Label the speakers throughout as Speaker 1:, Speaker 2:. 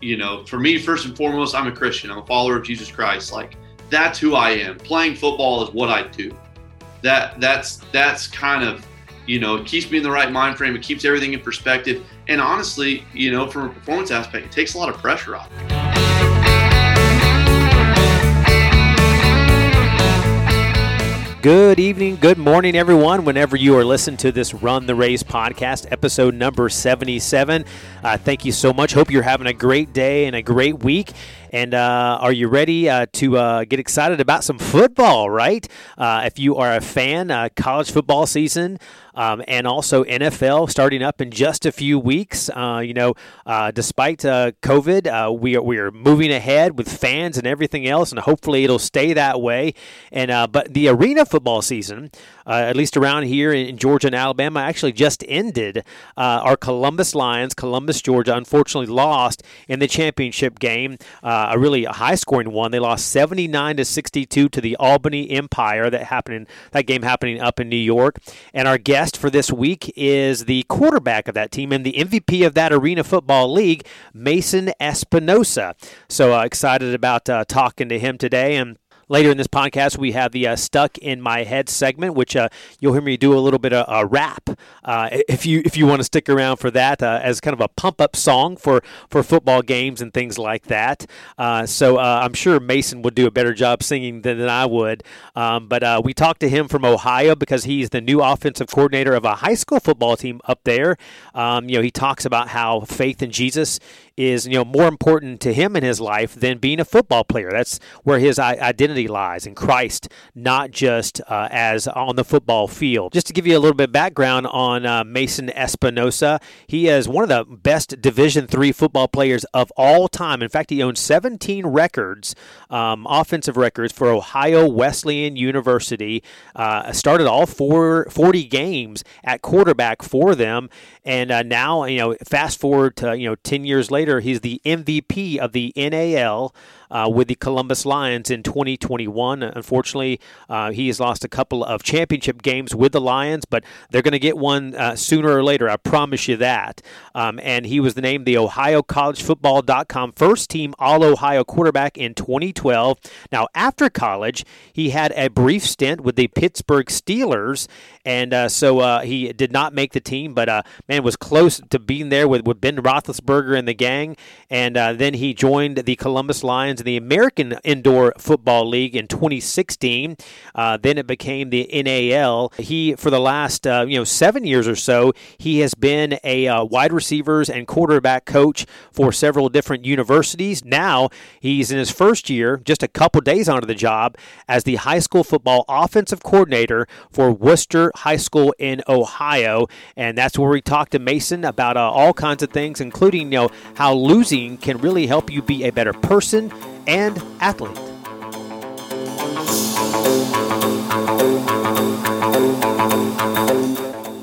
Speaker 1: you know, for me, first and foremost, I'm a Christian. I'm a follower of Jesus Christ. Like that's who I am. Playing football is what I do. That that's that's kind of you know, it keeps me in the right mind frame. It keeps everything in perspective. And honestly, you know, from a performance aspect, it takes a lot of pressure off.
Speaker 2: Good evening, good morning, everyone. Whenever you are listening to this Run the Race podcast, episode number 77, uh, thank you so much. Hope you're having a great day and a great week. And uh, are you ready uh, to uh, get excited about some football, right? Uh, if you are a fan, uh, college football season um, and also NFL starting up in just a few weeks. Uh, you know, despite COVID, we, are, we are moving ahead with fans and everything else, and hopefully it'll stay that way. And But the arena football season, at least around here in Georgia and Alabama, actually just ended. our Columbus Lions, Columbus, Georgia, unfortunately lost in the championship game. Uh, a really high scoring one. They lost 79 to 62 to the Albany Empire. That happening that game happening up in New York. And our guest for this week is the quarterback of that team and the MVP of that Arena Football League, Mason Espinosa. So uh, excited about uh, talking to him today and Later in this podcast, we have the uh, "Stuck in My Head" segment, which uh, you'll hear me do a little bit of a rap. Uh, if you if you want to stick around for that, uh, as kind of a pump up song for for football games and things like that. Uh, so uh, I'm sure Mason would do a better job singing than, than I would. Um, but we talked to him from Ohio because he's the new offensive coordinator of a high school football team up there. Um, you know, he talks about how faith in Jesus is you know more important to him in his life than being a football player. That's where his identity lies in Christ, not just as on the football field. Just to give you a little bit of background on uh, Mason Espinosa, he is one of the best Division three football players of all time. In fact, he owns 17 records, um, offensive records for Ohio Wesleyan University. Uh, started all four, 40 games at quarterback for them, and uh, now you know fast forward to you know 10 years later, he's the MVP of the NAL uh, with the Columbus Lions in 2021. Unfortunately, uh, he has lost a couple of championship games with the Lions, but they're going to get one uh, sooner or later. I promise you that. Um, and he was named the OhioCollegeFootball.com first team All Ohio quarterback in 2012. Now, after college, he had a brief stint with the Pittsburgh Steelers, and uh, so uh, he did not make the team, but uh, man was close to being there with, with Ben Roethlisberger and the gang. And then he joined the Columbus Lions in the American Indoor Football League in 2016. Uh, then it became the NAL. He, for the last uh, you know seven years or so, he has been a uh, wide receivers and quarterback coach for several different universities. Now he's in his first year, just a couple days onto the job, as the high school football offensive coordinator for Wooster High School in Ohio, and that's where we talked to Mason about uh, all kinds of things, including you know how losing can really help you be a better person and athlete.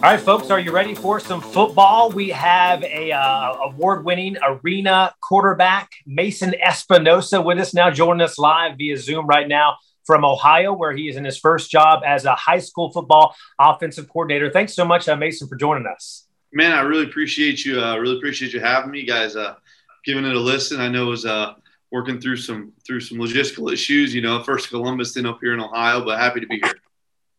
Speaker 2: All right, folks, are you ready for some football? We have a uh, award-winning arena quarterback Mason Espinosa with us now, joining us live via Zoom right now from Ohio, where he is in his first job as a high school football offensive coordinator. Thanks so much, uh, Mason, for joining us.
Speaker 1: Man, I really appreciate you. I uh, really appreciate you having me, guys. Uh, giving it a listen. I know it was uh, working through some through some logistical issues. You know, first Columbus, then up here in Ohio, but happy to be here.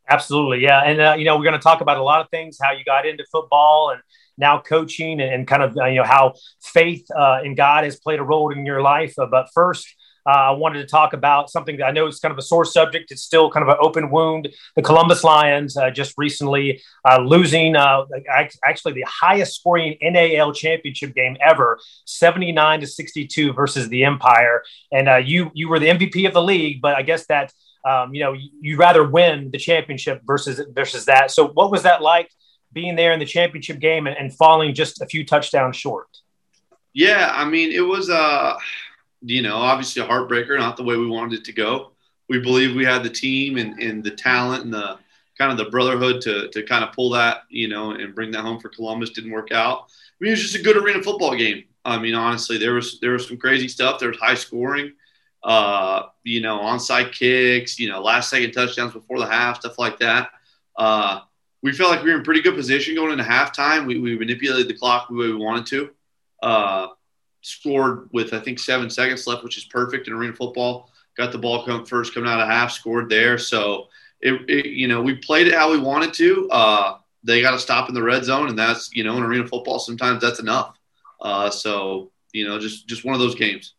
Speaker 2: Absolutely, yeah, and uh, you know we're going to talk about a lot of things, how you got into football and now coaching, and, and kind of uh, you know how faith uh, in God has played a role in your life. Uh, but first, uh, I wanted to talk about something that I know is kind of a sore subject. It's still kind of an open wound. The Columbus Lions uh, just recently uh, losing uh, actually the highest scoring NAL championship game ever, 79 to 62 versus the Empire. And uh, you you were the MVP of the league, but I guess that um, you know you'd rather win the championship versus versus that. So what was that like being there in the championship game and, and falling just a few touchdowns short?
Speaker 1: Yeah, I mean it was uh you know, obviously a heartbreaker, not the way we wanted it to go. We believe we had the team and, and the talent and the kind of the brotherhood to, to kind of pull that, you know, and bring that home for Columbus. Didn't work out. I mean, it was just a good arena football game. I mean, honestly, there was there was some crazy stuff. There was high scoring, uh, you know, onside kicks, you know, last second touchdowns before the half, stuff like that. Uh, we felt like we were in pretty good position going into halftime. We, we manipulated the clock the way we wanted to. Uh, scored with I think seven seconds left, which is perfect in arena football. Got the ball come first coming out of half, scored there. So it, it you know we played it how we wanted to. Uh, they got to stop in the red zone, and that's you know in arena football sometimes that's enough. Uh, so you know just just one of those games.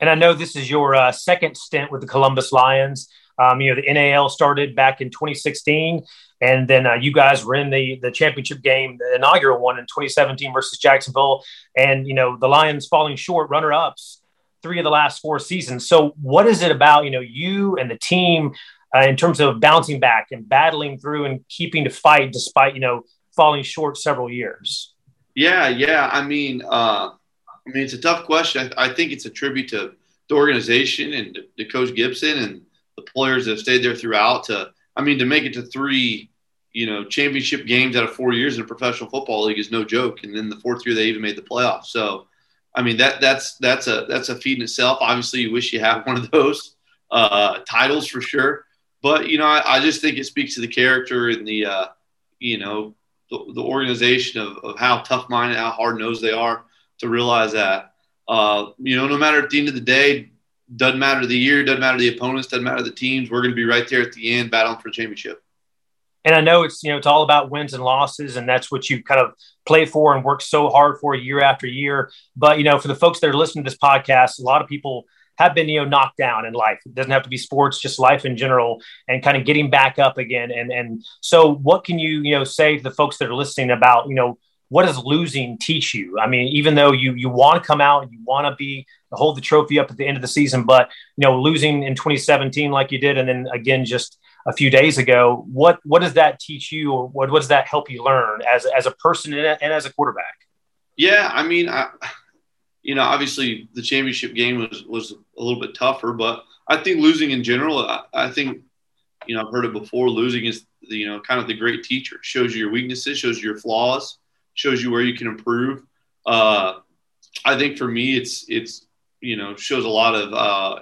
Speaker 2: And I know this is your uh, second stint with the Columbus Lions. Um, you know the NAL started back in 2016, and then uh, you guys were in the the championship game, the inaugural one in 2017 versus Jacksonville, and you know the Lions falling short, runner ups, three of the last four seasons. So what is it about you know you and the team uh, in terms of bouncing back and battling through and keeping to fight despite you know falling short several years?
Speaker 1: Yeah, yeah. I mean, uh, I mean, it's a tough question. I, I, think it's a tribute to the organization and to, to Coach Gibson and the players that have stayed there throughout. To, I mean, to make it to three, you know, championship games out of four years in a professional football league is no joke. And then the fourth year they even made the playoffs. So, I mean, that that's that's a that's a feat in itself. Obviously, you wish you had one of those uh, titles for sure. But you know, I, I, just think it speaks to the character and the uh, you know the, the organization of, of how tough minded, how hard nosed they are to realize that uh, you know no matter at the end of the day, doesn't matter the year, doesn't matter the opponents, doesn't matter the teams, we're going to be right there at the end battling for championship.
Speaker 2: And I know it's you know it's all about wins and losses, and that's what you kind of play for and work so hard for year after year. But you know, for the folks that are listening to this podcast, a lot of people have been you know knocked down in life. It doesn't have to be sports, just life in general, and kind of getting back up again. And and so, what can you you know say to the folks that are listening about you know what does losing teach you? I mean, even though you you want to come out you want to be hold the trophy up at the end of the season, but you know losing in 2017 like you did, and then again just a few days ago, what what does that teach you, or what, what does that help you learn as as a person and, and as a quarterback?
Speaker 1: Yeah, I mean, I, you know, obviously the championship game was was a little bit tougher, but I think losing in general, I, I think, you know, I've heard it before. Losing is, the, you know, kind of the great teacher. It shows you your weaknesses, shows you your flaws, shows you where you can improve. Uh, I think for me, it's it's you know shows a lot of uh,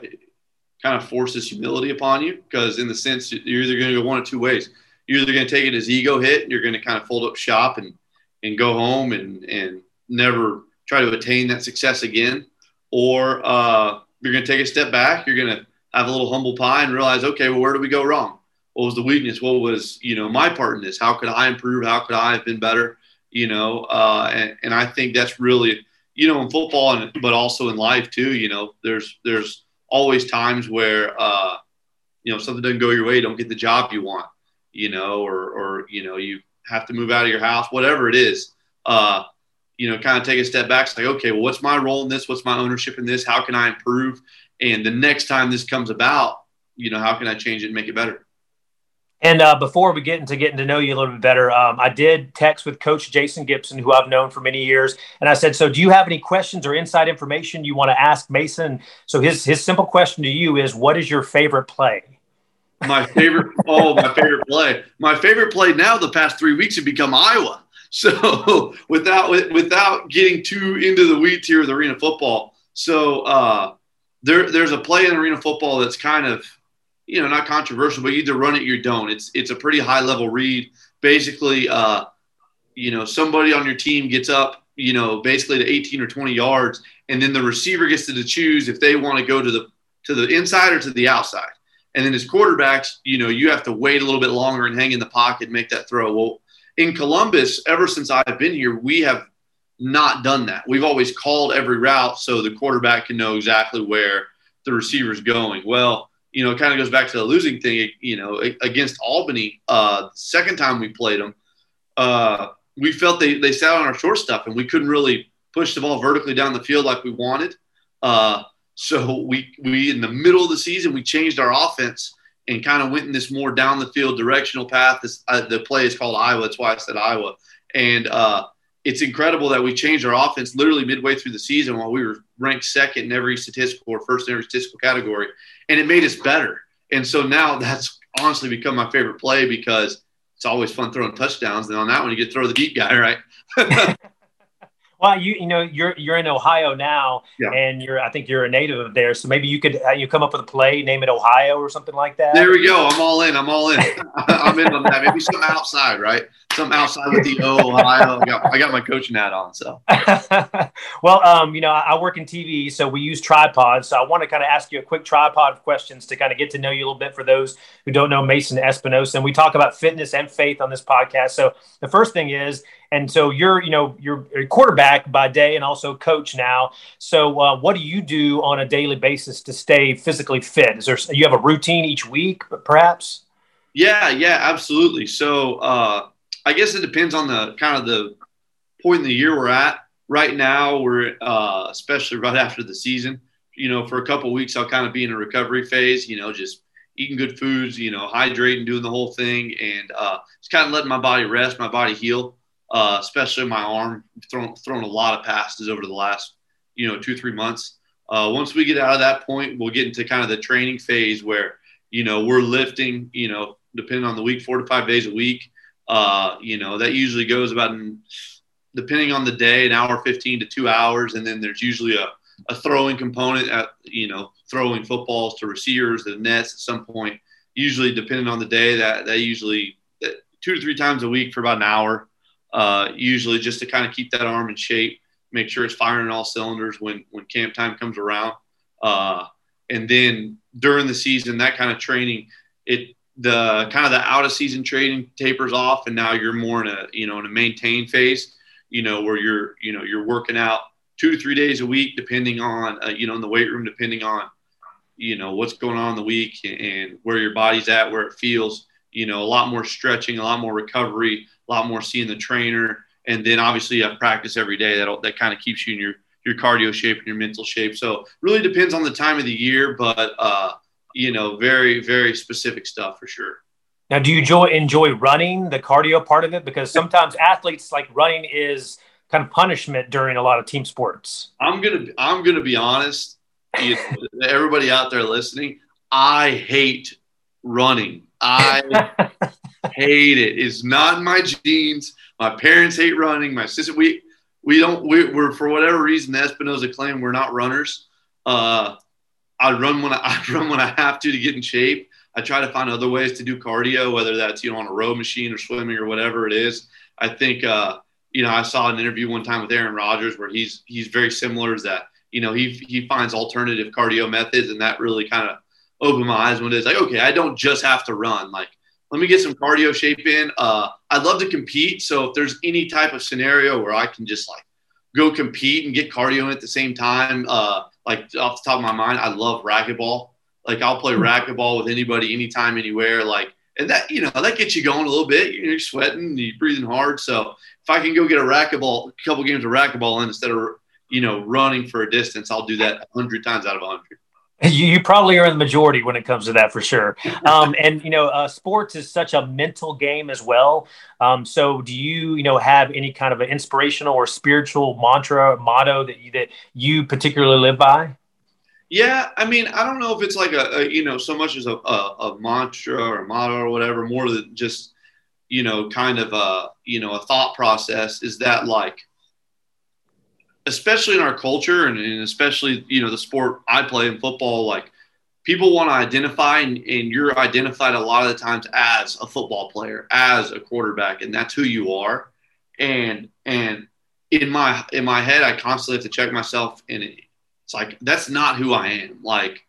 Speaker 1: kind of forces humility upon you because in the sense you're either going to go one of two ways. You're either going to take it as ego hit, you're going to kind of fold up shop and and go home and and never try to attain that success again, or uh, you're going to take a step back. You're going to have a little humble pie and realize, okay, well, where did we go wrong? What was the weakness? What was you know my part in this? How could I improve? How could I have been better? You know, uh, and, and I think that's really you know in football and but also in life too. You know, there's there's always times where uh, you know something doesn't go your way, don't get the job you want, you know, or or you know you have to move out of your house, whatever it is. Uh, you know, kind of take a step back, say, okay, well, what's my role in this? What's my ownership in this? How can I improve? And the next time this comes about, you know, how can I change it and make it better?
Speaker 2: And uh, before we get into getting to know you a little bit better, um, I did text with Coach Jason Gibson, who I've known for many years, and I said, "So, do you have any questions or inside information you want to ask Mason?" So his his simple question to you is, "What is your favorite play?"
Speaker 1: My favorite, oh, my favorite play. My favorite play now the past three weeks have become Iowa. So without without getting too into the weeds here with arena football, so uh, there there's a play in arena football that's kind of you know not controversial, but you either run it or you don't. It's it's a pretty high level read. Basically, uh, you know somebody on your team gets up, you know, basically to 18 or 20 yards, and then the receiver gets to choose if they want to go to the to the inside or to the outside. And then as quarterbacks, you know, you have to wait a little bit longer and hang in the pocket and make that throw. Well, in Columbus, ever since I've been here, we have not done that. We've always called every route so the quarterback can know exactly where the receiver's going. Well, you know, it kind of goes back to the losing thing. You know, against Albany, uh, second time we played them, uh, we felt they they sat on our short stuff and we couldn't really push the ball vertically down the field like we wanted. Uh, so we we in the middle of the season we changed our offense and kind of went in this more down the field directional path. This, uh, the play is called Iowa. That's why I said Iowa. And uh, it's incredible that we changed our offense literally midway through the season while we were ranked second in every statistical or first in every statistical category. And it made us better. And so now that's honestly become my favorite play because it's always fun throwing touchdowns. And on that one, you get to throw the deep guy, right?
Speaker 2: Well, you you know you're you're in Ohio now, yeah. and you're I think you're a native of there, so maybe you could uh, you come up with a play, name it Ohio or something like that.
Speaker 1: There we go. I'm all in. I'm all in. I'm in on that. Maybe something outside, right? Some outside with the O Ohio. I got, I got my coaching hat on. So,
Speaker 2: well, um, you know, I work in TV, so we use tripods. So I want to kind of ask you a quick tripod of questions to kind of get to know you a little bit for those who don't know Mason Espinosa. And we talk about fitness and faith on this podcast. So the first thing is, and so you're, you know, you're a quarterback by day and also coach now. So uh, what do you do on a daily basis to stay physically fit? Is there you have a routine each week, but perhaps?
Speaker 1: Yeah, yeah, absolutely. So uh, I guess it depends on the kind of the point in the year we're at. Right now, we're uh, especially right after the season. You know, for a couple weeks, I'll kind of be in a recovery phase. You know, just eating good foods. You know, hydrating, doing the whole thing, and uh, just kind of letting my body rest, my body heal. Uh, especially my arm, thrown thrown a lot of passes over the last you know two three months. Uh, once we get out of that point, we'll get into kind of the training phase where you know we're lifting. You know, depending on the week, four to five days a week. Uh, you know, that usually goes about, depending on the day, an hour 15 to two hours. And then there's usually a, a throwing component at, you know, throwing footballs to receivers, the nets at some point. Usually, depending on the day, that, that usually two to three times a week for about an hour, uh, usually just to kind of keep that arm in shape, make sure it's firing all cylinders when, when camp time comes around. Uh, and then during the season, that kind of training, it the kind of the out of season trading tapers off and now you're more in a you know in a maintain phase you know where you're you know you're working out two to three days a week depending on uh, you know in the weight room depending on you know what's going on in the week and where your body's at where it feels you know a lot more stretching a lot more recovery a lot more seeing the trainer. And then obviously you have practice every day that that kind of keeps you in your your cardio shape and your mental shape. So really depends on the time of the year but uh you know, very, very specific stuff for sure.
Speaker 2: Now, do you enjoy enjoy running the cardio part of it? Because sometimes athletes like running is kind of punishment during a lot of team sports.
Speaker 1: I'm gonna I'm gonna be honest. You know, everybody out there listening, I hate running. I hate it. It's not in my genes. My parents hate running. My sister, we we don't we, are for whatever reason the Espinosa claim we're not runners. Uh, I run when I, I run when I have to to get in shape. I try to find other ways to do cardio, whether that's you know on a row machine or swimming or whatever it is. I think uh, you know I saw an interview one time with Aaron Rodgers where he's he's very similar as that. You know he he finds alternative cardio methods, and that really kind of opened my eyes when it's like, okay, I don't just have to run. Like, let me get some cardio shape in. Uh, I'd love to compete, so if there's any type of scenario where I can just like go compete and get cardio at the same time. Uh, like off the top of my mind, I love racquetball. Like I'll play hmm. racquetball with anybody, anytime, anywhere. Like, and that you know that gets you going a little bit. You're sweating, you're breathing hard. So if I can go get a racquetball, a couple games of racquetball in instead of you know running for a distance, I'll do that a hundred times out of a hundred.
Speaker 2: You, you, probably are in the majority when it comes to that for sure. Um, and you know, uh, sports is such a mental game as well. Um, so, do you you know have any kind of an inspirational or spiritual mantra motto that you, that you particularly live by?
Speaker 1: Yeah, I mean, I don't know if it's like a, a you know so much as a, a, a, mantra or a motto or whatever, more than just you know kind of a you know a thought process. Is that like especially in our culture and, and, especially you know the sport I play in football, like people want to identify and, and, you're identified a lot of the times as a football player, as a quarterback, and that's who you are. And and in my in my head, I constantly have to check myself, and it's like that's not who I am. Like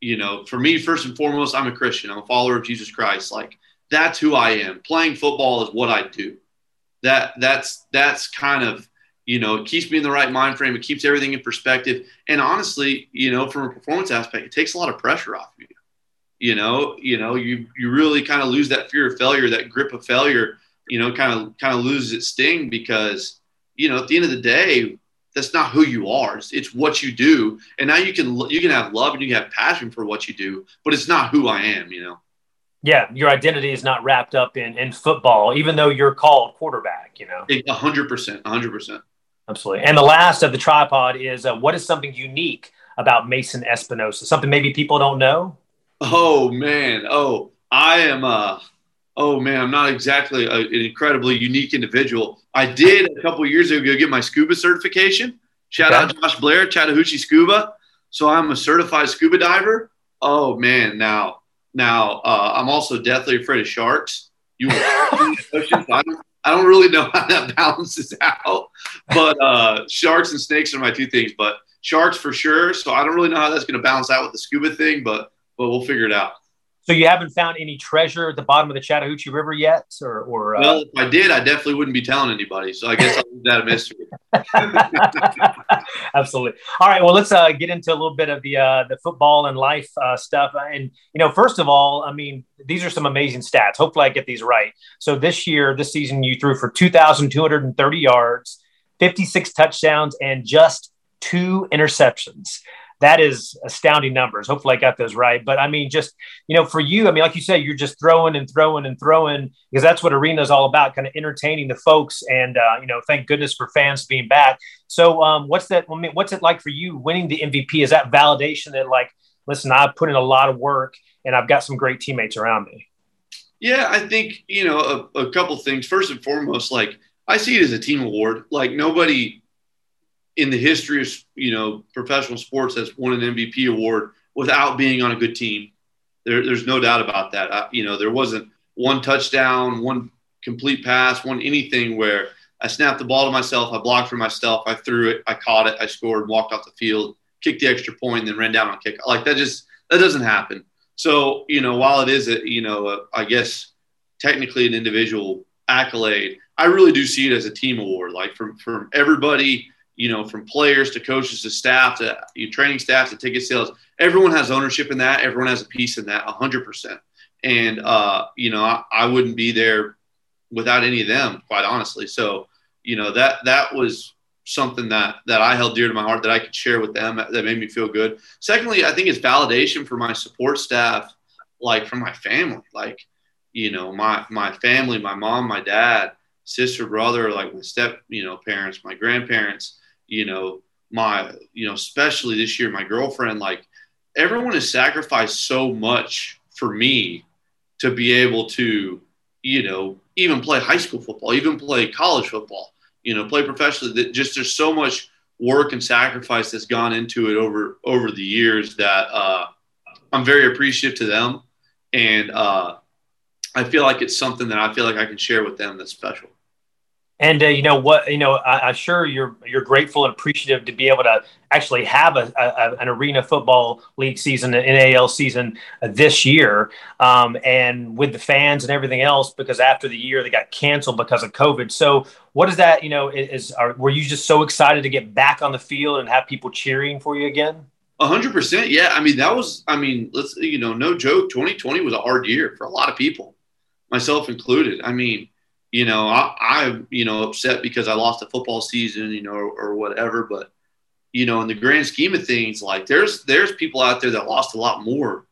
Speaker 1: you know, for me, first and foremost, I'm a Christian. I'm a follower of Jesus Christ. Like that's who I am. Playing football is what I do. That that's that's kind of you know, it keeps me in the right mind frame. It keeps everything in perspective. And honestly, you know, from a performance aspect, it takes a lot of pressure off of you. You know, you know, you you really kind of lose that fear of failure, that grip of failure. You know, kind of kind of loses its sting because you know at the end of the day, that's not who you are. It's, it's what you do. And now you can you can have love and you can have passion for what you do, but it's not who I am. You know.
Speaker 2: Yeah, your identity is not wrapped up in in football, even though you're called quarterback. You know.
Speaker 1: A hundred percent, a hundred percent.
Speaker 2: Absolutely. And the last of the tripod is uh, what is something unique about Mason Espinosa? Something maybe people don't know?
Speaker 1: Oh, man. Oh, I am, uh, oh, man, I'm not exactly a, an incredibly unique individual. I did a couple years ago get my scuba certification. Shout okay. out Josh Blair, Chattahoochee Scuba. So I'm a certified scuba diver. Oh, man. Now, now uh, I'm also deathly afraid of sharks. You I don't, I don't really know how that balances out. But uh, sharks and snakes are my two things. But sharks for sure. So I don't really know how that's going to balance out with the scuba thing, but but we'll figure it out.
Speaker 2: So you haven't found any treasure at the bottom of the Chattahoochee River yet, or, or
Speaker 1: uh... well, if I did, I definitely wouldn't be telling anybody. So I guess I'll leave that a mystery.
Speaker 2: Absolutely. All right. Well, let's uh, get into a little bit of the uh, the football and life uh, stuff. And you know, first of all, I mean, these are some amazing stats. Hopefully, I get these right. So this year, this season, you threw for two thousand two hundred and thirty yards, fifty six touchdowns, and just two interceptions that is astounding numbers. Hopefully, I got those right. But I mean, just you know, for you, I mean, like you say, you're just throwing and throwing and throwing because that's what arena is all about, kind of entertaining the folks. And uh, you know, thank goodness for fans being back. So, um, what's that? I mean, what's it like for you winning the MVP? Is that validation that like, listen, I've put in a lot of work and I've got some great teammates around me?
Speaker 1: Yeah, I think you know a, a couple things. First and foremost, like I see it as a team award. Like nobody in the history of you know professional sports has won an MVP award without being on a good team. There, there's no doubt about that. I, you know, there wasn't one touchdown, one complete pass, one anything where I snapped the ball to myself, I blocked for myself, I threw it, I caught it, I scored, walked off the field, kicked the extra point, and then ran down on kick. Like that just that doesn't happen. So you know, while it is a you know, a, I guess technically an individual accolade, I really do see it as a team award. Like from from everybody you know, from players to coaches to staff to training staff to ticket sales, everyone has ownership in that. Everyone has a piece in that, hundred percent. And uh, you know, I, I, wouldn't be there without any of them, quite honestly. So, you know, that that was something that that I held dear to my heart that I could share with them that made me feel good. Secondly, I think it's validation for my support staff, like from my family, like you know, my my family, my mom, my dad, sister, brother, like my step, you know, parents, my grandparents you know, my, you know, especially this year, my girlfriend, like everyone has sacrificed so much for me to be able to, you know, even play high school football, even play college football, you know, play professionally. That just there's so much work and sacrifice that's gone into it over over the years that uh, I'm very appreciative to them, and uh, I feel like it's something that I feel like I can share with them that's special.
Speaker 2: And uh, you know what? You know, I, am sure you're you're grateful and appreciative to be able to actually have a, a an arena football league season, an NAL season uh, this year, um, and with the fans and everything else. Because after the year, they got canceled because of COVID. So, what is that? You know, is are, were you just so excited to get back on the field and have people cheering for you again?
Speaker 1: Hundred percent. Yeah. I mean, that was. I mean, let's you know, no joke. 2020 was a hard year for a lot of people, myself included. I mean you know, I, am you know, upset because I lost a football season, you know, or, or, whatever. But, you know, in the grand scheme of things, like there's, there's people out there that lost a lot more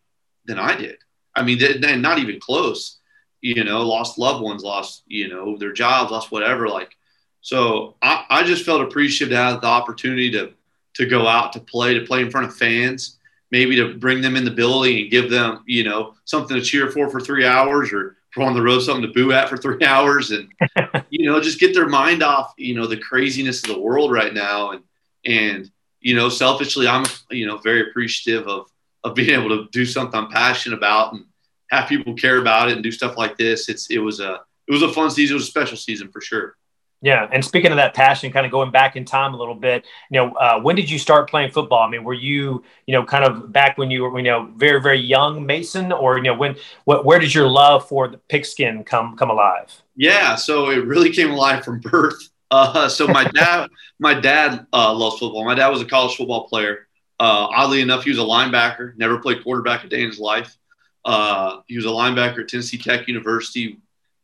Speaker 1: than I did. I mean, they, not even close, you know, lost loved ones, lost, you know, their jobs, lost whatever. Like, so I, I just felt appreciative to have the opportunity to, to go out to play, to play in front of fans, maybe to bring them in the building and give them, you know, something to cheer for for three hours or, on the road something to boo at for three hours and you know just get their mind off you know the craziness of the world right now. And and you know selfishly i'm you know very appreciative of of being able to do something i'm passionate about and have people care about it and do stuff like this. It's it was a it was a fun season. It was a special season for sure
Speaker 2: yeah, and speaking of that passion, kind of going back in time a little bit, you know, uh, when did you start playing football? I mean, were you, you know, kind of back when you were, you know, very very young Mason, or you know, when, what, where did your love for the pigskin come come alive?
Speaker 1: Yeah, so it really came alive from birth. Uh, so my dad, my dad uh, loves football. My dad was a college football player. Uh, oddly enough, he was a linebacker. Never played quarterback a day in his life. Uh, he was a linebacker at Tennessee Tech University,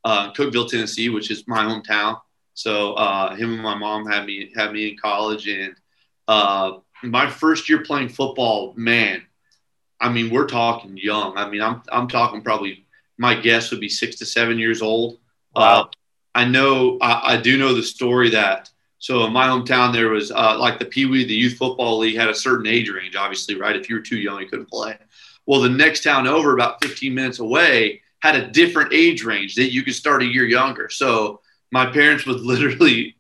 Speaker 1: uh, Cookeville, Tennessee, which is my hometown. So uh, him and my mom had me had me in college, and uh, my first year playing football, man, I mean we're talking young. I mean I'm I'm talking probably my guess would be six to seven years old. Wow. Uh, I know I, I, do know the story that so in my hometown there was uh, like the Pee Wee, the youth football league had a certain age range, obviously, right? If you were too young, you couldn't play. Well, the next town over, about 15 minutes away, had a different age range that you could start a year younger. So my parents would literally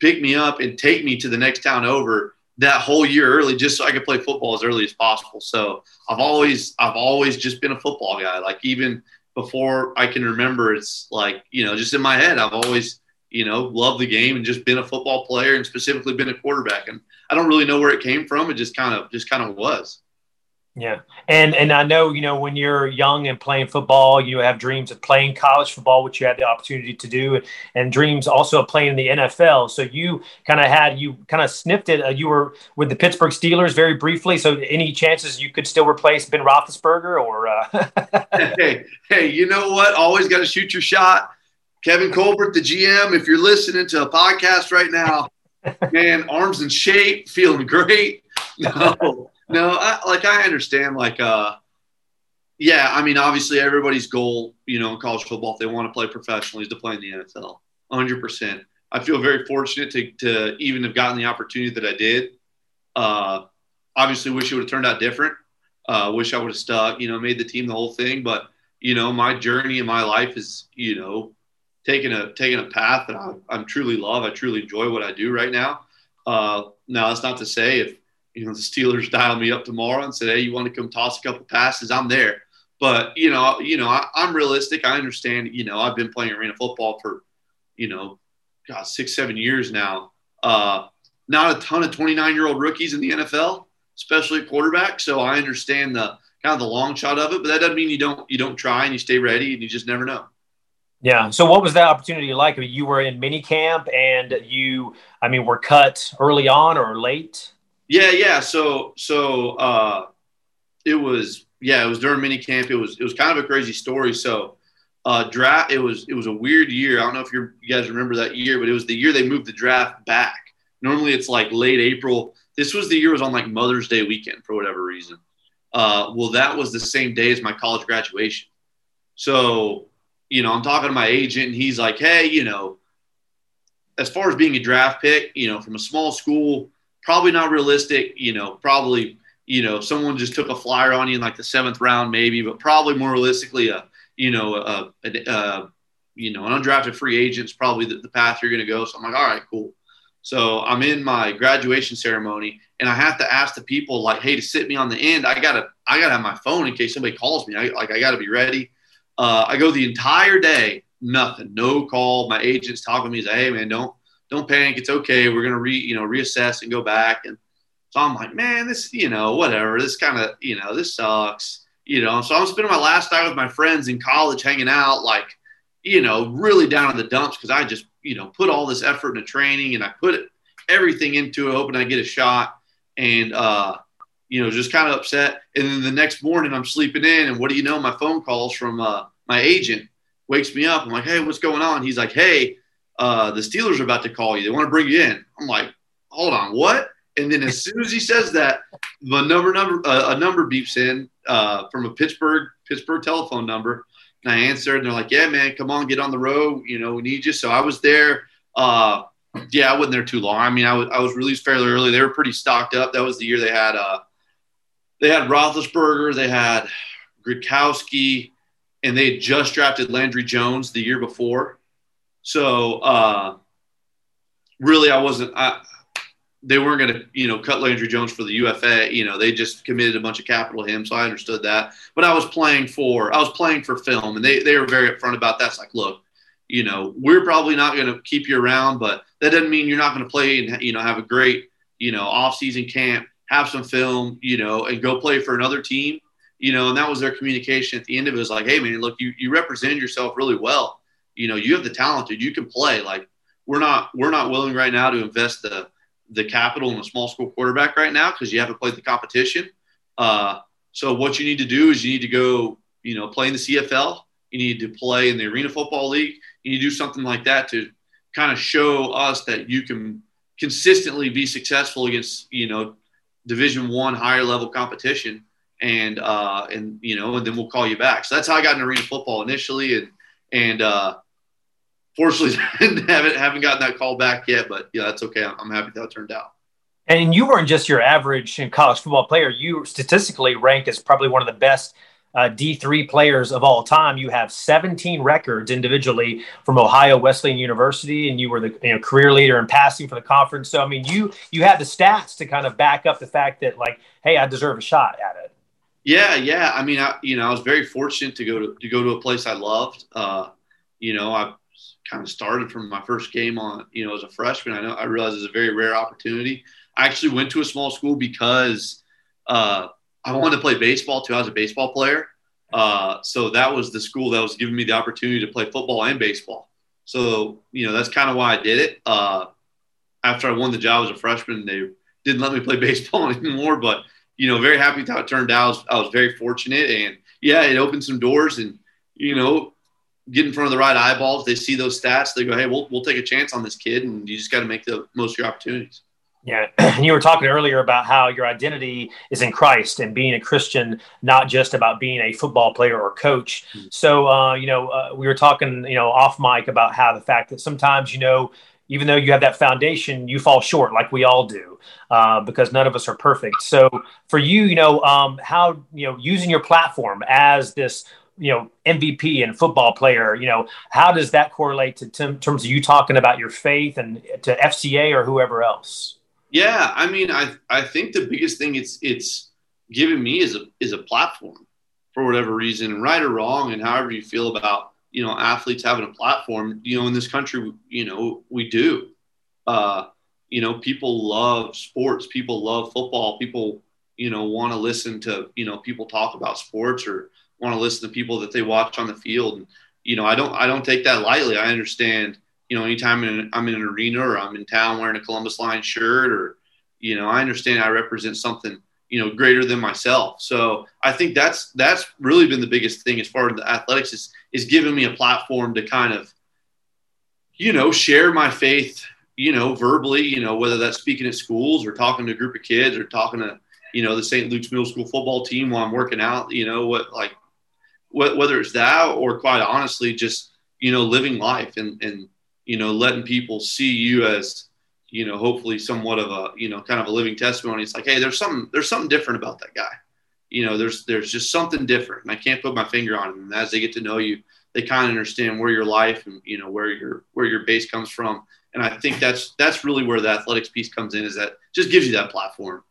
Speaker 1: pick me up and take me to the next town over that whole year early just so I could play football as early as possible. So I've always I've always just been a football guy. Like even before I can remember. It's like you know, just in my head, I've always you know loved the game and just been a football player and specifically been a quarterback. And I don't really know where it came from. It just kind of just kind of was.
Speaker 2: Yeah, and and I know you know when you're young and playing football, you have dreams of playing college football, which you had the opportunity to do, and dreams also of playing in the NFL. So you kind of had you kind of sniffed it. Uh, you were with the Pittsburgh Steelers very briefly. So any chances you could still replace Ben Roethlisberger or? Uh...
Speaker 1: hey, hey, you know what? Always got to shoot your shot. Kevin Colbert, the GM, if you're listening to a podcast right now, man, arms in shape, feeling great. No no, I, like I understand, like, uh, yeah, I mean, obviously everybody's goal, you know, in college football, if they want to play professionally, is to play in the NFL. 100%. I feel very fortunate to, to even have gotten the opportunity that I did. Uh, obviously, wish it would have turned out different. Uh, wish I would have stuck, you know, made the team, the whole thing. But you know, my journey in my life is, you know, taking a taking a path that I, I truly love. I truly enjoy what I do right now. Uh, now, that's not to say if you know the Steelers dial me up tomorrow and say, "Hey, you want to come toss a couple passes?" I'm there. But you know, you know, I, am realistic. I understand. You know, I've been playing arena football for, you know, God, six, seven years now. Uh, not a ton of 29 year old rookies in the NFL, especially quarterback. So I understand the kind of the long shot of it, but that doesn't mean you don't you don't try and you stay ready and you just never know.
Speaker 2: Yeah. So what was that opportunity like? You were in mini camp and you, I mean, were cut early on or late?
Speaker 1: Yeah, yeah. So so uh, it was yeah, it was during mini camp. It was it was kind of a crazy story. So uh, draft it was it was a weird year. I don't know if you guys remember that year, but it was the year they moved the draft back. Normally it's like late April. This was the year it was on like Mother's Day weekend for whatever reason. Uh, well, that was the same day as my college graduation. So, you know, I'm talking to my agent, and he's like, "Hey, you know, as far as being a draft pick, you know, from a small school, probably not realistic. You know, probably you know someone just took a flyer on you in like the seventh round, maybe, but probably more realistically, a you know a, a, a you know an undrafted free agent is probably the, the path you're going to go. So I'm like, all right, cool. So I'm in my graduation ceremony, and I have to ask the people like, hey, to sit me on the end, I gotta I gotta have my phone in case somebody calls me. I, like I gotta be ready. Uh, I go the entire day, nothing, no call. My agent's talking to me. He's like, hey man, don't don't panic. It's okay. We're gonna re you know reassess and go back. And so I'm like, man, this you know whatever. This kind of you know this sucks. You know, so I'm spending my last night with my friends in college, hanging out, like you know, really down in the dumps because I just you know put all this effort into training and I put everything into it, hoping I get a shot. And uh, you know, just kind of upset. And then the next morning, I'm sleeping in, and what do you know? My phone calls from uh, my agent wakes me up. I'm like, hey, what's going on? He's like, hey, uh, the Steelers are about to call you. They want to bring you in. I'm like, hold on, what? And then as soon as he says that, the number number uh, a number beeps in uh, from a Pittsburgh Pittsburgh telephone number, and I answered, and they're like, "Yeah, man, come on, get on the road. You know, we need you." So I was there. Uh, yeah, I wasn't there too long. I mean, I was I was released fairly early. They were pretty stocked up. That was the year they had uh, they had Roethlisberger, they had Gradkowski, and they had just drafted Landry Jones the year before. So uh, really, I wasn't. I, they weren't going to, you know, cut Landry Jones for the UFA. You know, they just committed a bunch of capital to him, so I understood that. But I was playing for, I was playing for film, and they they were very upfront about that. It's like, look, you know, we're probably not going to keep you around, but that doesn't mean you're not going to play and you know have a great, you know, off season camp, have some film, you know, and go play for another team. You know, and that was their communication at the end of it. it was like, hey man, look, you you represented yourself really well you know, you have the talent, dude. You can play. Like we're not we're not willing right now to invest the the capital in a small school quarterback right now because you haven't played the competition. Uh, so what you need to do is you need to go, you know, play in the CFL. You need to play in the Arena Football League. You need to do something like that to kind of show us that you can consistently be successful against, you know, Division One higher level competition. And uh, and you know, and then we'll call you back. So that's how I got in arena football initially, and and uh, fortunately haven't haven't gotten that call back yet, but yeah, that's okay. I'm, I'm happy that it turned out.
Speaker 2: And you weren't just your average college football player. You statistically ranked as probably one of the best uh, D3 players of all time. You have 17 records individually from Ohio Wesleyan University, and you were the you know, career leader in passing for the conference. So, I mean, you you had the stats to kind of back up the fact that, like, hey, I deserve a shot at it.
Speaker 1: Yeah, yeah. I mean, I, you know, I was very fortunate to go to, to go to a place I loved. Uh, you know, I kind of started from my first game on, you know, as a freshman. I know I realized it's a very rare opportunity. I actually went to a small school because uh, I wanted to play baseball too. I was a baseball player. Uh, so that was the school that was giving me the opportunity to play football and baseball. So, you know, that's kind of why I did it. Uh, after I won the job as a freshman, they didn't let me play baseball anymore, but you know, very happy how it turned out. I was, I was very fortunate, and yeah, it opened some doors, and you know, get in front of the right eyeballs. They see those stats, they go, "Hey, we'll we'll take a chance on this kid," and you just got to make the most of your opportunities.
Speaker 2: Yeah, And you were talking earlier about how your identity is in Christ and being a Christian, not just about being a football player or coach. Mm-hmm. So, uh, you know, uh, we were talking, you know, off mic about how the fact that sometimes, you know, even though you have that foundation, you fall short, like we all do, uh, because none of us are perfect. So for you, you know, um, how you know using your platform as this you know MVP and football player, you know, how does that correlate to terms of you talking about your faith and to FCA or whoever else?
Speaker 1: Yeah, I mean, I I think the biggest thing it's it's given me is a is a platform for whatever reason, right or wrong, and however you feel about you know athletes having a platform you know in this country you know we do uh, you know people love sports people love football people you know want to listen to you know people talk about sports or want to listen to people that they watch on the field. And you know i don't i don't take that lightly. I understand you know anytime in, i'm in an arena or i'm in town wearing a Columbus Lion shirt or you know i understand i represent something you know greater than myself. So i think that's that's really been the biggest thing as far as the athletics is is giving me a platform to kind of you know share my faith you know verbally you know whether that's speaking at schools or talking to a group of kids or talking to you know the st luke's middle school football team while i'm working out you know what like what, whether it's that or quite honestly just you know living life and and you know letting people see you as you know, hopefully somewhat of a, you know, kind of a living testimony. It's like, hey, there's something, there's something different about that guy. You know, there's there's just something different, and I can't put my finger on it. And as they get to know you, they kind of understand where your life and you know where your where your base comes from. And I think that's that's really where the athletics piece comes in. Is that just gives you that platform.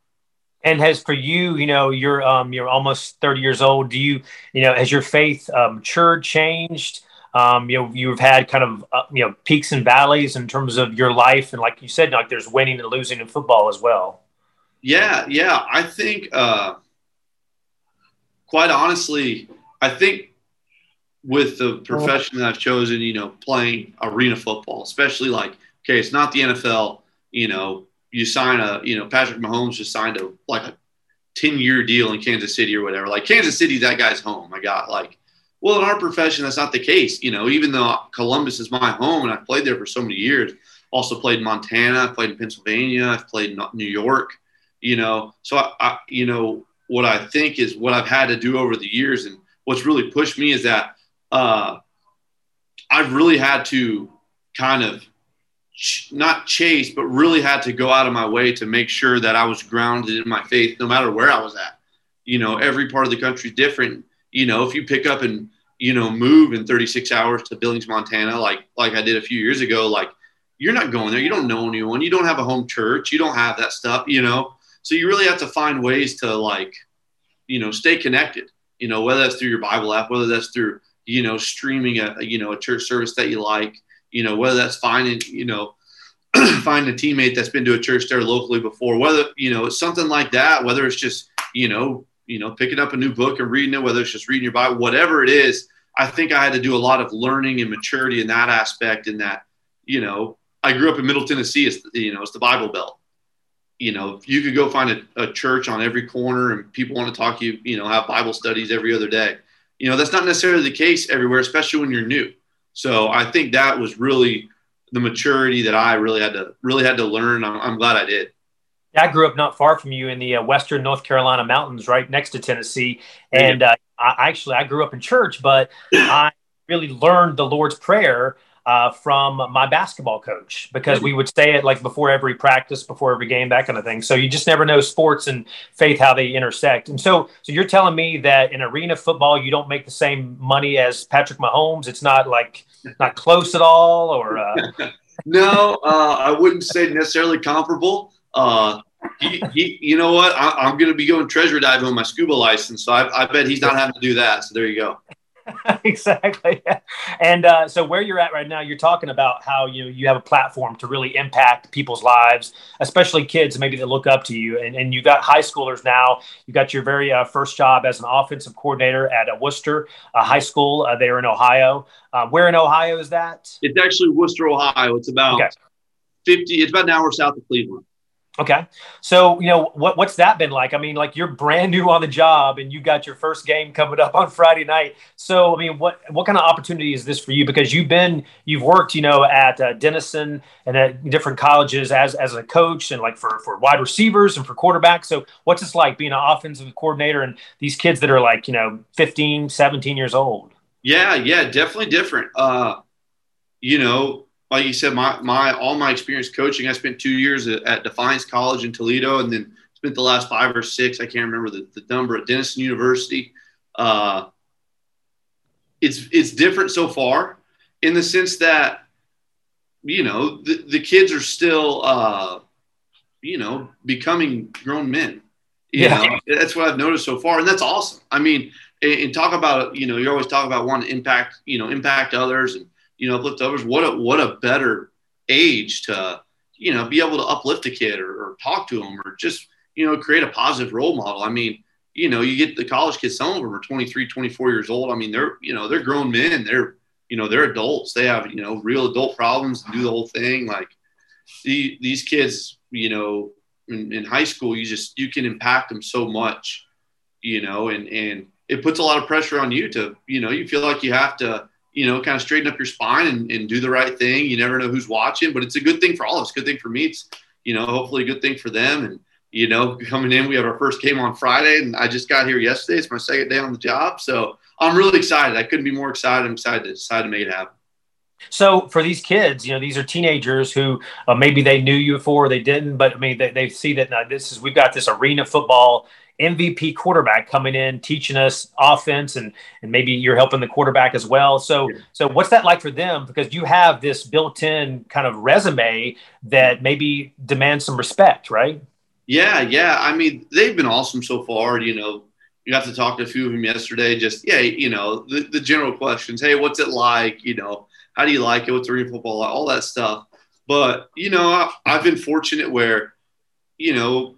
Speaker 2: And has for you, you know, you're um, you're almost 30 years old. Do you, you know, has your faith um, matured, changed? Um, you know, you've had kind of uh, you know peaks and valleys in terms of your life, and like you said, like there's winning and losing in football as well.
Speaker 1: Yeah, yeah. I think, uh, quite honestly, I think with the profession that I've chosen, you know, playing arena football, especially like, okay, it's not the NFL. You know, you sign a, you know, Patrick Mahomes just signed a like a ten year deal in Kansas City or whatever. Like Kansas City, that guy's home. I got like well, in our profession, that's not the case. You know, even though Columbus is my home and I've played there for so many years, also played in Montana, I've played in Pennsylvania, I've played in New York. You know, so I, I, you know, what I think is what I've had to do over the years, and what's really pushed me is that uh, I've really had to kind of not chase, but really had to go out of my way to make sure that I was grounded in my faith, no matter where I was at. You know, every part of the country different. You know, if you pick up and you know, move in 36 hours to Billings, Montana, like like I did a few years ago, like you're not going there. You don't know anyone. You don't have a home church. You don't have that stuff, you know. So you really have to find ways to like, you know, stay connected. You know, whether that's through your Bible app, whether that's through you know streaming a you know a church service that you like, you know, whether that's finding you know finding a teammate that's been to a church there locally before, whether you know something like that, whether it's just you know you know, picking up a new book and reading it, whether it's just reading your Bible, whatever it is, I think I had to do a lot of learning and maturity in that aspect. In that, you know, I grew up in Middle Tennessee. It's you know, it's the Bible Belt. You know, you could go find a, a church on every corner, and people want to talk to you. You know, have Bible studies every other day. You know, that's not necessarily the case everywhere, especially when you're new. So I think that was really the maturity that I really had to really had to learn. I'm, I'm glad I did.
Speaker 2: I grew up not far from you in the uh, western North Carolina mountains, right next to Tennessee. And uh, I actually I grew up in church, but I really learned the Lord's Prayer uh, from my basketball coach because we would say it like before every practice, before every game, that kind of thing. So you just never know sports and faith how they intersect. And so, so you're telling me that in arena football you don't make the same money as Patrick Mahomes? It's not like not close at all, or uh...
Speaker 1: no, uh, I wouldn't say necessarily comparable. Uh, he, he, you know what? I, am going to be going treasure diving with my scuba license, so I, I bet he's not having to do that. So there you go.
Speaker 2: exactly. And uh, so where you're at right now, you're talking about how you you have a platform to really impact people's lives, especially kids maybe that look up to you. And, and you got high schoolers now. You got your very uh, first job as an offensive coordinator at uh, Wooster uh, High School uh, there in Ohio. Uh, where in Ohio is that?
Speaker 1: It's actually Wooster, Ohio. It's about okay. 50, it's about an hour south of Cleveland.
Speaker 2: Okay. So, you know, what, what's that been like? I mean, like you're brand new on the job and you got your first game coming up on Friday night. So, I mean, what, what kind of opportunity is this for you? Because you've been, you've worked, you know, at uh, Denison and at different colleges as, as a coach and like for, for wide receivers and for quarterbacks. So what's this like being an offensive coordinator and these kids that are like, you know, 15, 17 years old?
Speaker 1: Yeah. Yeah. Definitely different. Uh, you know, like you said, my, my all my experience coaching, I spent two years at, at Defiance College in Toledo, and then spent the last five or six, I can't remember the, the number, at Denison University. Uh, it's it's different so far in the sense that you know the, the kids are still uh, you know becoming grown men. You yeah, know? that's what I've noticed so far, and that's awesome. I mean, and, and talk about you know you always talk about wanting to impact you know impact others and you know, uplift others. What a what a better age to you know be able to uplift a kid or, or talk to them or just you know create a positive role model. I mean, you know, you get the college kids. Some of them are 23, 24 years old. I mean, they're you know they're grown men. They're you know they're adults. They have you know real adult problems and do the whole thing. Like the, these kids, you know, in, in high school, you just you can impact them so much, you know, and and it puts a lot of pressure on you to you know you feel like you have to you know, kind of straighten up your spine and, and do the right thing. You never know who's watching, but it's a good thing for all of us. Good thing for me. It's, you know, hopefully a good thing for them. And, you know, coming in, we have our first game on Friday and I just got here yesterday. It's my second day on the job. So I'm really excited. I couldn't be more excited. I'm excited to decide to make it happen.
Speaker 2: So for these kids, you know, these are teenagers who uh, maybe they knew you before, they didn't, but I mean, they, they see that now this is, we've got this arena football MVP quarterback coming in, teaching us offense, and and maybe you're helping the quarterback as well. So so what's that like for them? Because you have this built-in kind of resume that maybe demands some respect, right?
Speaker 1: Yeah, yeah. I mean, they've been awesome so far. You know, you got to talk to a few of them yesterday. Just yeah, you know, the, the general questions. Hey, what's it like? You know, how do you like it? What's arena football? All that stuff. But you know, I, I've been fortunate where, you know,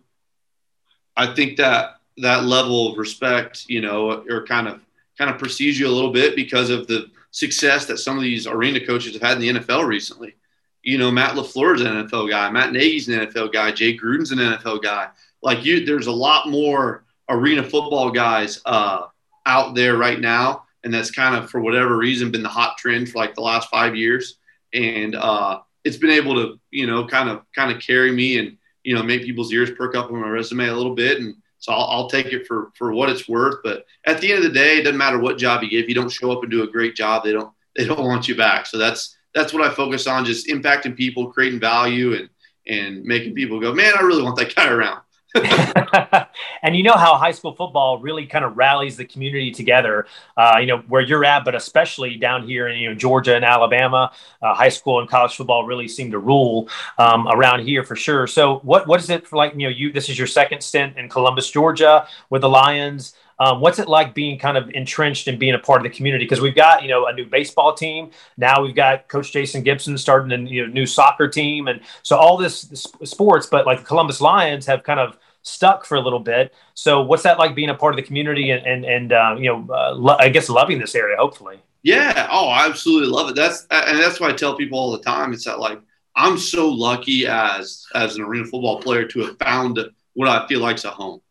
Speaker 1: I think that that level of respect, you know, or kind of kind of precedes you a little bit because of the success that some of these arena coaches have had in the NFL recently. You know, Matt LaFleur's an NFL guy, Matt Nagy's an NFL guy, Jay Gruden's an NFL guy. Like you, there's a lot more arena football guys uh, out there right now, and that's kind of for whatever reason been the hot trend for like the last five years, and uh, it's been able to you know kind of kind of carry me and you know, make people's ears perk up on my resume a little bit. And so I'll, I'll, take it for, for what it's worth. But at the end of the day, it doesn't matter what job you. If you don't show up and do a great job, they don't, they don't want you back. So that's, that's what I focus on, just impacting people, creating value and, and making people go, man, I really want that guy around.
Speaker 2: and you know how high school football really kind of rallies the community together. Uh, you know where you're at, but especially down here in you know Georgia and Alabama, uh, high school and college football really seem to rule um, around here for sure. So what what is it for like? You know, you this is your second stint in Columbus, Georgia, with the Lions. Um, what's it like being kind of entrenched and being a part of the community? Because we've got you know a new baseball team now. We've got Coach Jason Gibson starting a you know, new soccer team, and so all this, this sports. But like the Columbus Lions have kind of stuck for a little bit. So what's that like being a part of the community and and, and uh, you know uh, lo- I guess loving this area hopefully.
Speaker 1: Yeah. Oh, I absolutely love it. That's and that's why I tell people all the time. It's that like I'm so lucky as as an arena football player to have found what I feel like is a home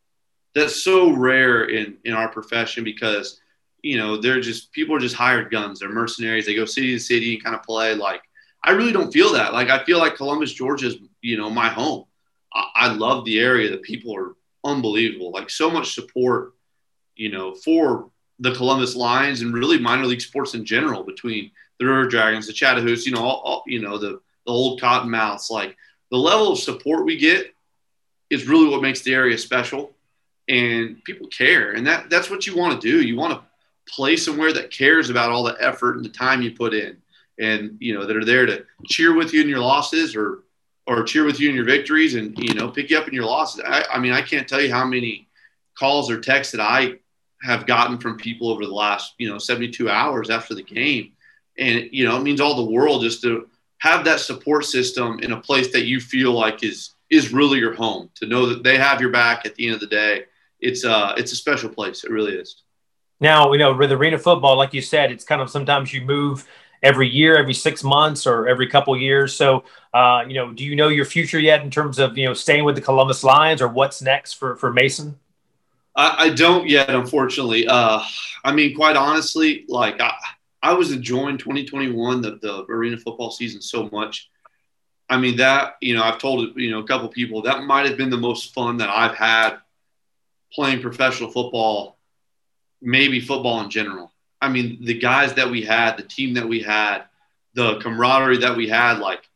Speaker 1: that's so rare in in our profession because you know they're just people are just hired guns they're mercenaries they go city to city and kind of play like i really don't feel that like i feel like columbus georgia is you know my home I, love the area the people are unbelievable. Like so much support you know for the columbus lions and really minor league sports in general between the river dragons the chattahoochee you know all, all, you know the the old cottonmouths. Like the level of support we get is really what makes the area special and people care and that that's what you want to do. You want to play somewhere that cares about all the effort and the time you put in and you know that are there to cheer with you in your losses or or cheer with you in your victories and you know pick you up in your losses. I, I mean, I can't tell you how many calls or texts that I have gotten from people over the last you know 72 hours after the game, and you know it means all the world just to have that support system in a place that you feel like is is really your home. To know that they have your back at the end of the day, it's uh it's a special place. It really is.
Speaker 2: Now, you know, with arena football, like you said, it's kind of sometimes you move every year, every six months, or every couple years. So, uh, you know, do you know your future yet in terms of you know staying with the Columbus Lions or what's next for for Mason?
Speaker 1: I, I don't yet, unfortunately. Uh, I mean, quite honestly, like I, I was enjoying 2021, the, the arena football season so much. I mean, that, you know, I've told, you know, a couple people that might have been the most fun that I've had playing professional football, maybe football in general. I mean, the guys that we had, the team that we had, the camaraderie that we had, like,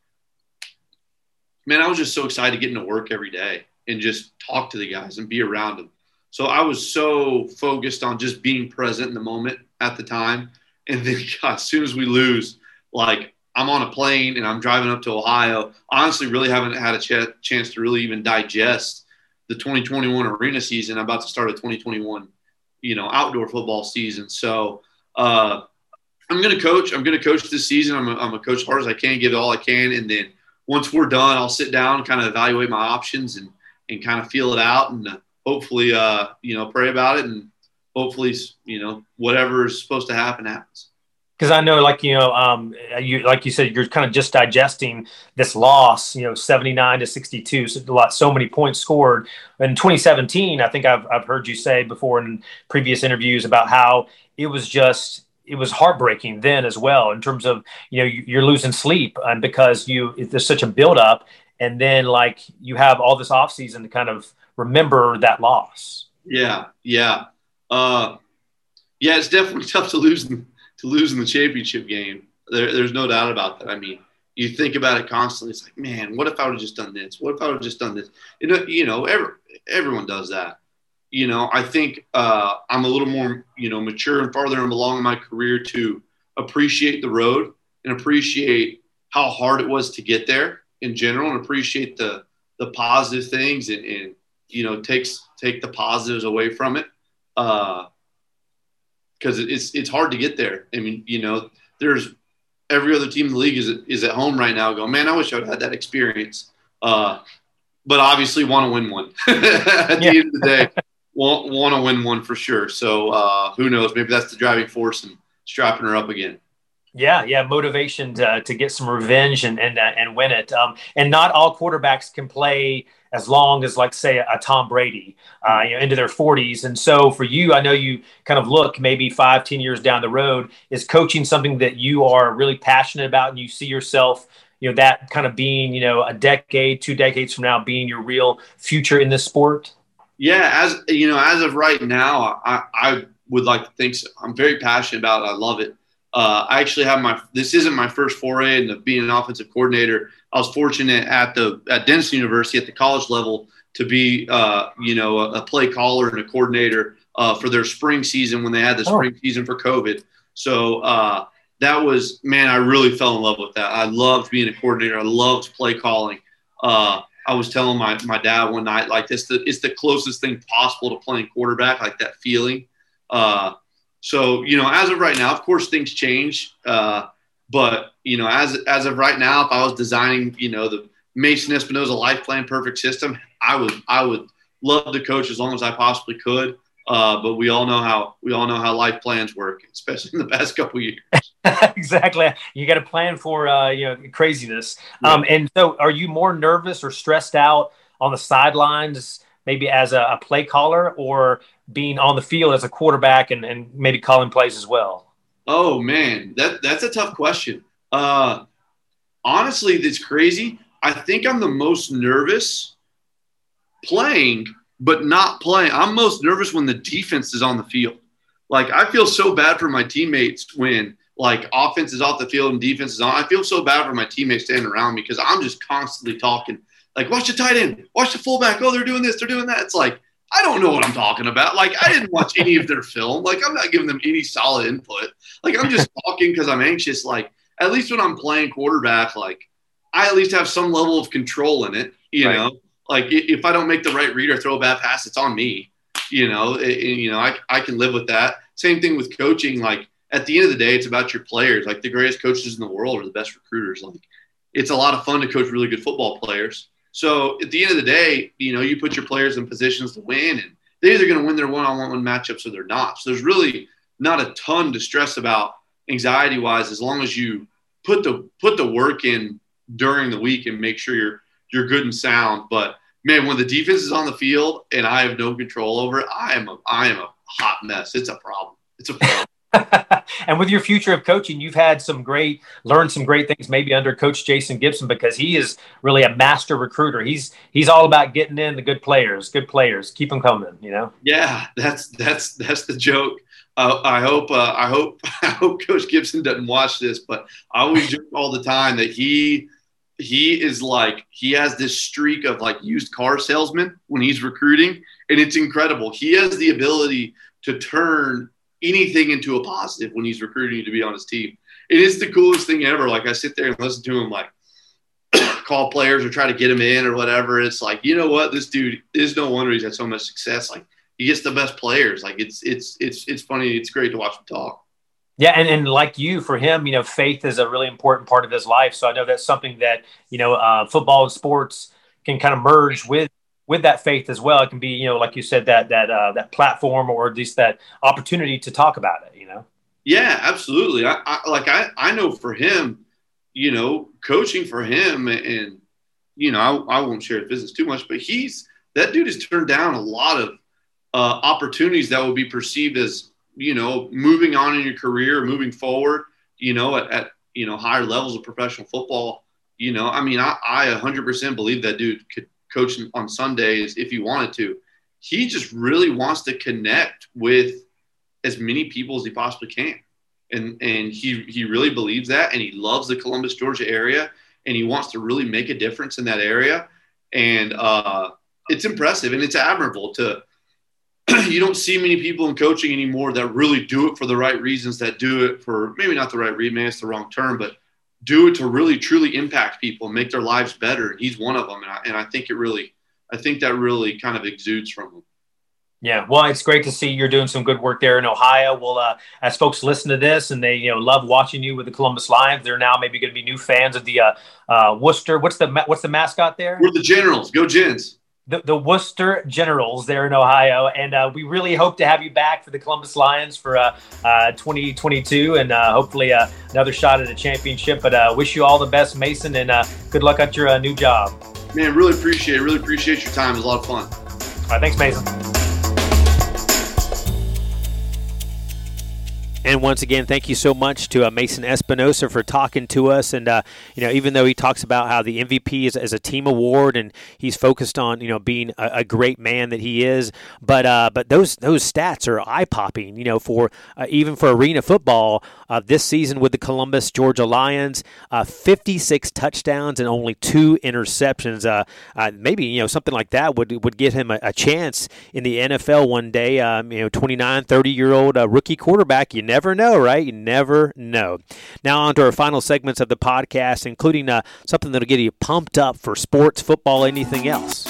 Speaker 1: man, I was just so excited to get into work every day and just talk to the guys and be around them. So I was so focused on just being present in the moment at the time. And then God, as soon as we lose, like I'm on a plane and I'm driving up to Ohio. Honestly, really haven't had a ch- chance to really even digest the 2021 arena season. I'm about to start a 2021, you know, outdoor football season. So uh, I'm going to coach. I'm going to coach this season. I'm going to coach hard as I can, give it all I can, and then once we're done, I'll sit down, and kind of evaluate my options, and and kind of feel it out, and uh, hopefully, uh, you know, pray about it, and hopefully, you know, whatever is supposed to happen happens
Speaker 2: because I know, like you know, um, you like you said, you're kind of just digesting this loss. You know, 79 to 62, so a lot, so many points scored in 2017. I think I've I've heard you say before in previous interviews about how it was just it was heartbreaking then as well in terms of you know you're losing sleep and because you there's such a buildup and then like you have all this off season to kind of remember that loss.
Speaker 1: Yeah, yeah, uh, yeah. It's definitely tough to lose to lose in the championship game. There, there's no doubt about that. I mean, you think about it constantly. It's like, man, what if I would have just done this? What if I would have just done this? You know, you know, every, everyone does that. You know, I think uh, I'm a little more, you know, mature and farther along in my career to appreciate the road and appreciate how hard it was to get there in general, and appreciate the the positive things and, and you know takes take the positives away from it. Uh, because it's it's hard to get there. I mean, you know, there's every other team in the league is is at home right now. Going, man, I wish I'd had that experience. Uh, but obviously, want to win one at yeah. the end of the day. Want want to win one for sure. So uh, who knows? Maybe that's the driving force and strapping her up again.
Speaker 2: Yeah, yeah, motivation to, to get some revenge and and uh, and win it. Um, and not all quarterbacks can play as long as, like, say, a Tom Brady, uh, you know, into their 40s. And so, for you, I know you kind of look maybe five, ten years down the road. Is coaching something that you are really passionate about, and you see yourself, you know, that kind of being, you know, a decade, two decades from now, being your real future in this sport?
Speaker 1: Yeah, as you know, as of right now, I, I would like to think so. I'm very passionate about it. I love it. Uh, I actually have my this isn't my first foray into being an offensive coordinator. I was fortunate at the at Denison University at the college level to be uh, you know a, a, play caller and a coordinator uh, for their spring season when they had the oh. spring season for COVID. So uh, that was man, I really fell in love with that. I loved being a coordinator. I loved play calling. Uh, I was telling my my dad one night like this, it's the closest thing possible to playing quarterback, like that feeling. Uh, so, you know, as of right now, of course, things change. Uh, but you know, as as of right now, if I was designing, you know, the Mason Espinosa Life Plan Perfect System, I would I would love to coach as long as I possibly could. Uh, but we all know how we all know how life plans work, especially in the past couple years.
Speaker 2: exactly. You got to plan for uh, you know craziness. Yeah. Um, and so, are you more nervous or stressed out on the sidelines, maybe as a, a play caller, or being on the field as a quarterback and, and maybe calling plays as well?
Speaker 1: Oh man, that that's a tough question. Uh, honestly, it's crazy. I think I'm the most nervous playing, but not playing. I'm most nervous when the defense is on the field. Like I feel so bad for my teammates when like offense is off the field and defense is on. I feel so bad for my teammates standing around me because I'm just constantly talking. Like, watch the tight end, watch the fullback. Oh, they're doing this, they're doing that. It's like I don't know what I'm talking about. Like, I didn't watch any of their film. Like, I'm not giving them any solid input. Like, I'm just talking because I'm anxious. Like, at least when I'm playing quarterback, like, I at least have some level of control in it. You
Speaker 2: Right.
Speaker 1: know, like if I don't make the right read or throw a bad pass, it's on me. You know, you know, I, I can live with that. Same thing with coaching. Like at the end of the day, it's about your players. Like the greatest coaches in the world are the best recruiters. Like it's a lot of fun to coach really good football players. So at the end of the day, you know, you put your players in positions to win, and they're either going to win their one-on-one matchups or they're not. So there's really not a ton to stress about anxiety-wise, as long as you put the put the work in during the week and make sure you're you're good and sound. But man, when the defense is on the field and I have no control over it, I am a I am a hot mess. It's a problem. It's a problem.
Speaker 2: and with your future of coaching, you've had some great, learned some great things maybe under Coach Jason Gibson because he is really a master recruiter. He's he's all about getting in the good players, good players, keep them coming. You know.
Speaker 1: Yeah, that's that's that's the joke. Uh, I hope uh, I hope I hope Coach Gibson doesn't watch this, but I always joke all the time that he he is like he has this streak of like used car salesman when he's recruiting, and it's incredible. He has the ability to turn anything into a positive when he's recruiting to be on his team. It is the coolest thing ever. Like I sit there and listen to him like call players or try to get him in or whatever. It's like, you know what, this dude is no wonder he's had so much success. Like he gets the best players. Like it's it's it's it's funny. It's great to watch him talk.
Speaker 2: Yeah, and, and like you, for him, you know, faith is a really important part of his life. So I know that's something that you know, uh, football and sports can kind of merge with with that faith as well. It can be, you know, like you said, that that uh, that platform or at least that opportunity to talk about it. You know.
Speaker 1: Yeah, absolutely. I, I like I I know for him, you know, coaching for him and you know, I, I won't share his business too much, but he's that dude has turned down a lot of uh, opportunities that would be perceived as you know moving on in your career, moving forward. You know, at, at you know higher levels of professional football. You know, I mean, I, I 100% believe that dude could coach on Sundays if he wanted to. He just really wants to connect with as many people as he possibly can. And and he he really believes that and he loves the Columbus, Georgia area and he wants to really make a difference in that area. And uh, it's impressive and it's admirable to you don't see many people in coaching anymore that really do it for the right reasons, that do it for maybe not the right reason, maybe it's the wrong term, but do it to really truly impact people and make their lives better. And he's one of them. And I, and I think it really, I think that really kind of exudes from him.
Speaker 2: Yeah, well, it's great to see you're doing some good work there in Ohio. Well, uh, as folks listen to this and they, you know, love watching you with the Columbus Lions, they're now maybe going to be new fans of the uh, uh, Wooster. What's the what's the mascot there?
Speaker 1: We're the Generals. Go Gens.
Speaker 2: The, the Wooster Generals there in Ohio, and uh, we really hope to have you back for the Columbus Lions for uh, uh, 2022, and uh, hopefully uh, another shot at a championship. But uh, wish you all the best, Mason, and uh, good luck at your uh, new job.
Speaker 1: Man, really appreciate it. Really appreciate your time. It was a lot of fun.
Speaker 2: All right, thanks, Mason. And once again, thank you so much to uh, Mason Espinosa for talking to us. And uh, you know, even though he talks about how the MVP is, is a team award, and he's focused on you know being a, a great man that he is, but uh, but those those stats are eye popping. You know, for uh, even for arena football uh, this season with the Columbus Georgia Lions, uh, 56 touchdowns and only two interceptions. Maybe you know something like that would would give him a, a chance in the NFL one day. Um, you know, 29, 30 year old rookie quarterback. You never know, right? You never know. Now, on to our final segments of the podcast, including uh, something that'll get you pumped up for sports, football, anything else.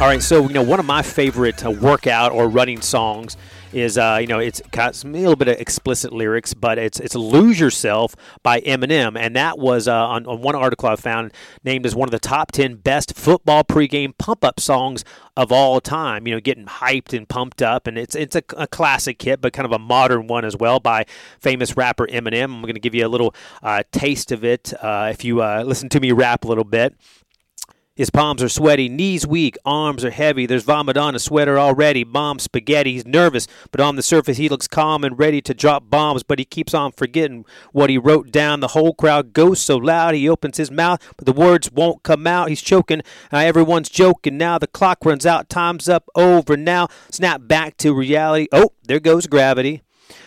Speaker 2: All right, so you know one of my favorite uh, workout or running songs is uh, you know it's got a little bit of explicit lyrics, but it's it's "Lose Yourself" by Eminem, and that was uh, on, on one article I found named as one of the top ten best football pregame pump up songs of all time. You know, getting hyped and pumped up, and it's it's a, a classic hit, but kind of a modern one as well by famous rapper Eminem. I'm going to give you a little uh, taste of it uh, if you uh, listen to me rap a little bit. His palms are sweaty, knees weak, arms are heavy. There's vomit on his sweater already. Mom spaghetti. He's nervous, but on the surface he looks calm and ready to drop bombs. But he keeps on forgetting what he wrote down. The whole crowd goes so loud he opens his mouth, but the words won't come out. He's choking. Uh, everyone's joking now. The clock runs out. Time's up. Over now. Snap back to reality. Oh, there goes gravity.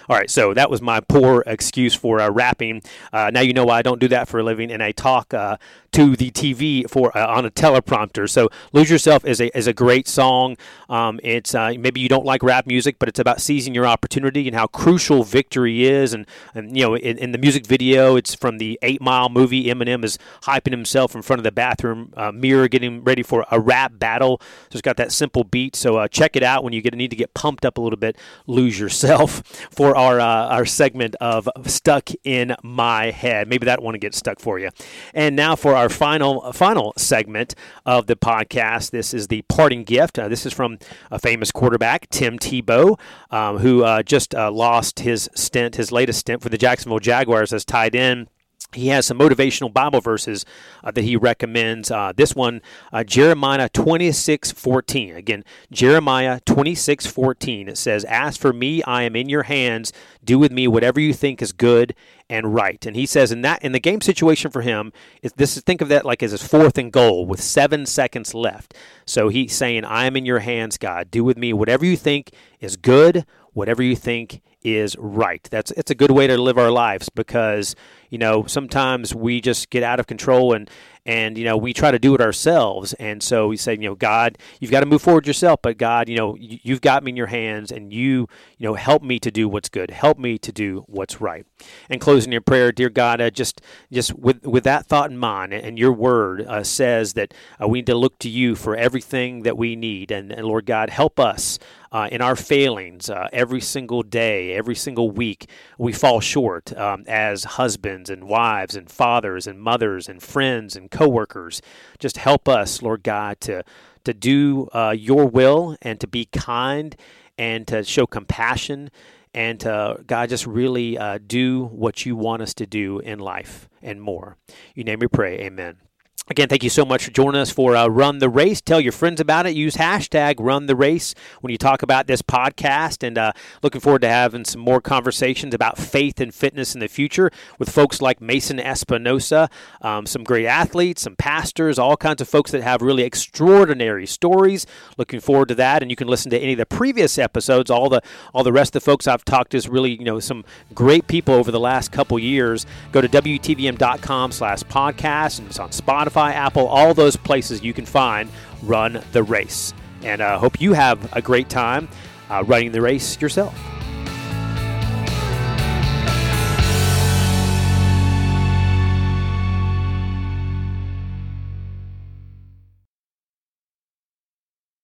Speaker 2: All right, so that was my poor excuse for uh, rapping. Uh, now you know why I don't do that for a living, and I talk uh, to the TV for uh, on a teleprompter. So "Lose Yourself" is a is a great song. Um, it's uh, maybe you don't like rap music, but it's about seizing your opportunity and how crucial victory is. And, and you know, in, in the music video, it's from the Eight Mile movie. Eminem is hyping himself in front of the bathroom uh, mirror, getting ready for a rap battle. So it's got that simple beat. So check it out when you get need to get pumped up a little bit. "Lose Yourself" for our uh, our segment of "Stuck in My Head." Maybe that one gets stuck for you. And now for our final final segment of the podcast. This is the parting gift. Uh, this is from a famous quarterback, Tim Tebow, um, who uh, just uh, lost his stint, his latest stint for the Jacksonville Jaguars as tight end he has some motivational Bible verses uh, that he recommends. Uh, this one, uh, Jeremiah 26 14. Again, Jeremiah 26 14. It says, As for me, I am in your hands. Do with me whatever you think is good and right. And he says, in that in the game situation for him, is this think of that like as his fourth and goal with seven seconds left. So he's saying, I am in your hands, God. Do with me whatever you think is good, whatever you think is right. That's it's a good way to live our lives because you know sometimes we just get out of control and and you know we try to do it ourselves. And so we say you know god you've got to move forward yourself but god you know you've got me in your hands and you you know help me to do what's good. Help me to do what's right. And closing your prayer dear god uh, just just with with that thought in mind and your word uh, says that uh, we need to look to you for everything that we need. And, and lord god help us uh, in our failings uh, every single day, every single week, we fall short um, as husbands and wives and fathers and mothers and friends and coworkers. Just help us, Lord God, to to do uh, your will and to be kind and to show compassion and to God just really uh, do what you want us to do in life and more. You name me pray. Amen. Again, thank you so much for joining us for uh, Run the Race. Tell your friends about it. Use hashtag Run the Race when you talk about this podcast. And uh, looking forward to having some more conversations about faith and fitness in the future with folks like Mason Espinosa, um, some great athletes, some pastors, all kinds of folks that have really extraordinary stories. Looking forward to that. And you can listen to any of the previous episodes. All the all the rest of the folks I've talked to is really you know some great people over the last couple years. Go to wtvm.com/podcast and it's on Spotify. Spotify, Apple, all those places you can find Run the Race. And I uh, hope you have a great time uh, running the race yourself.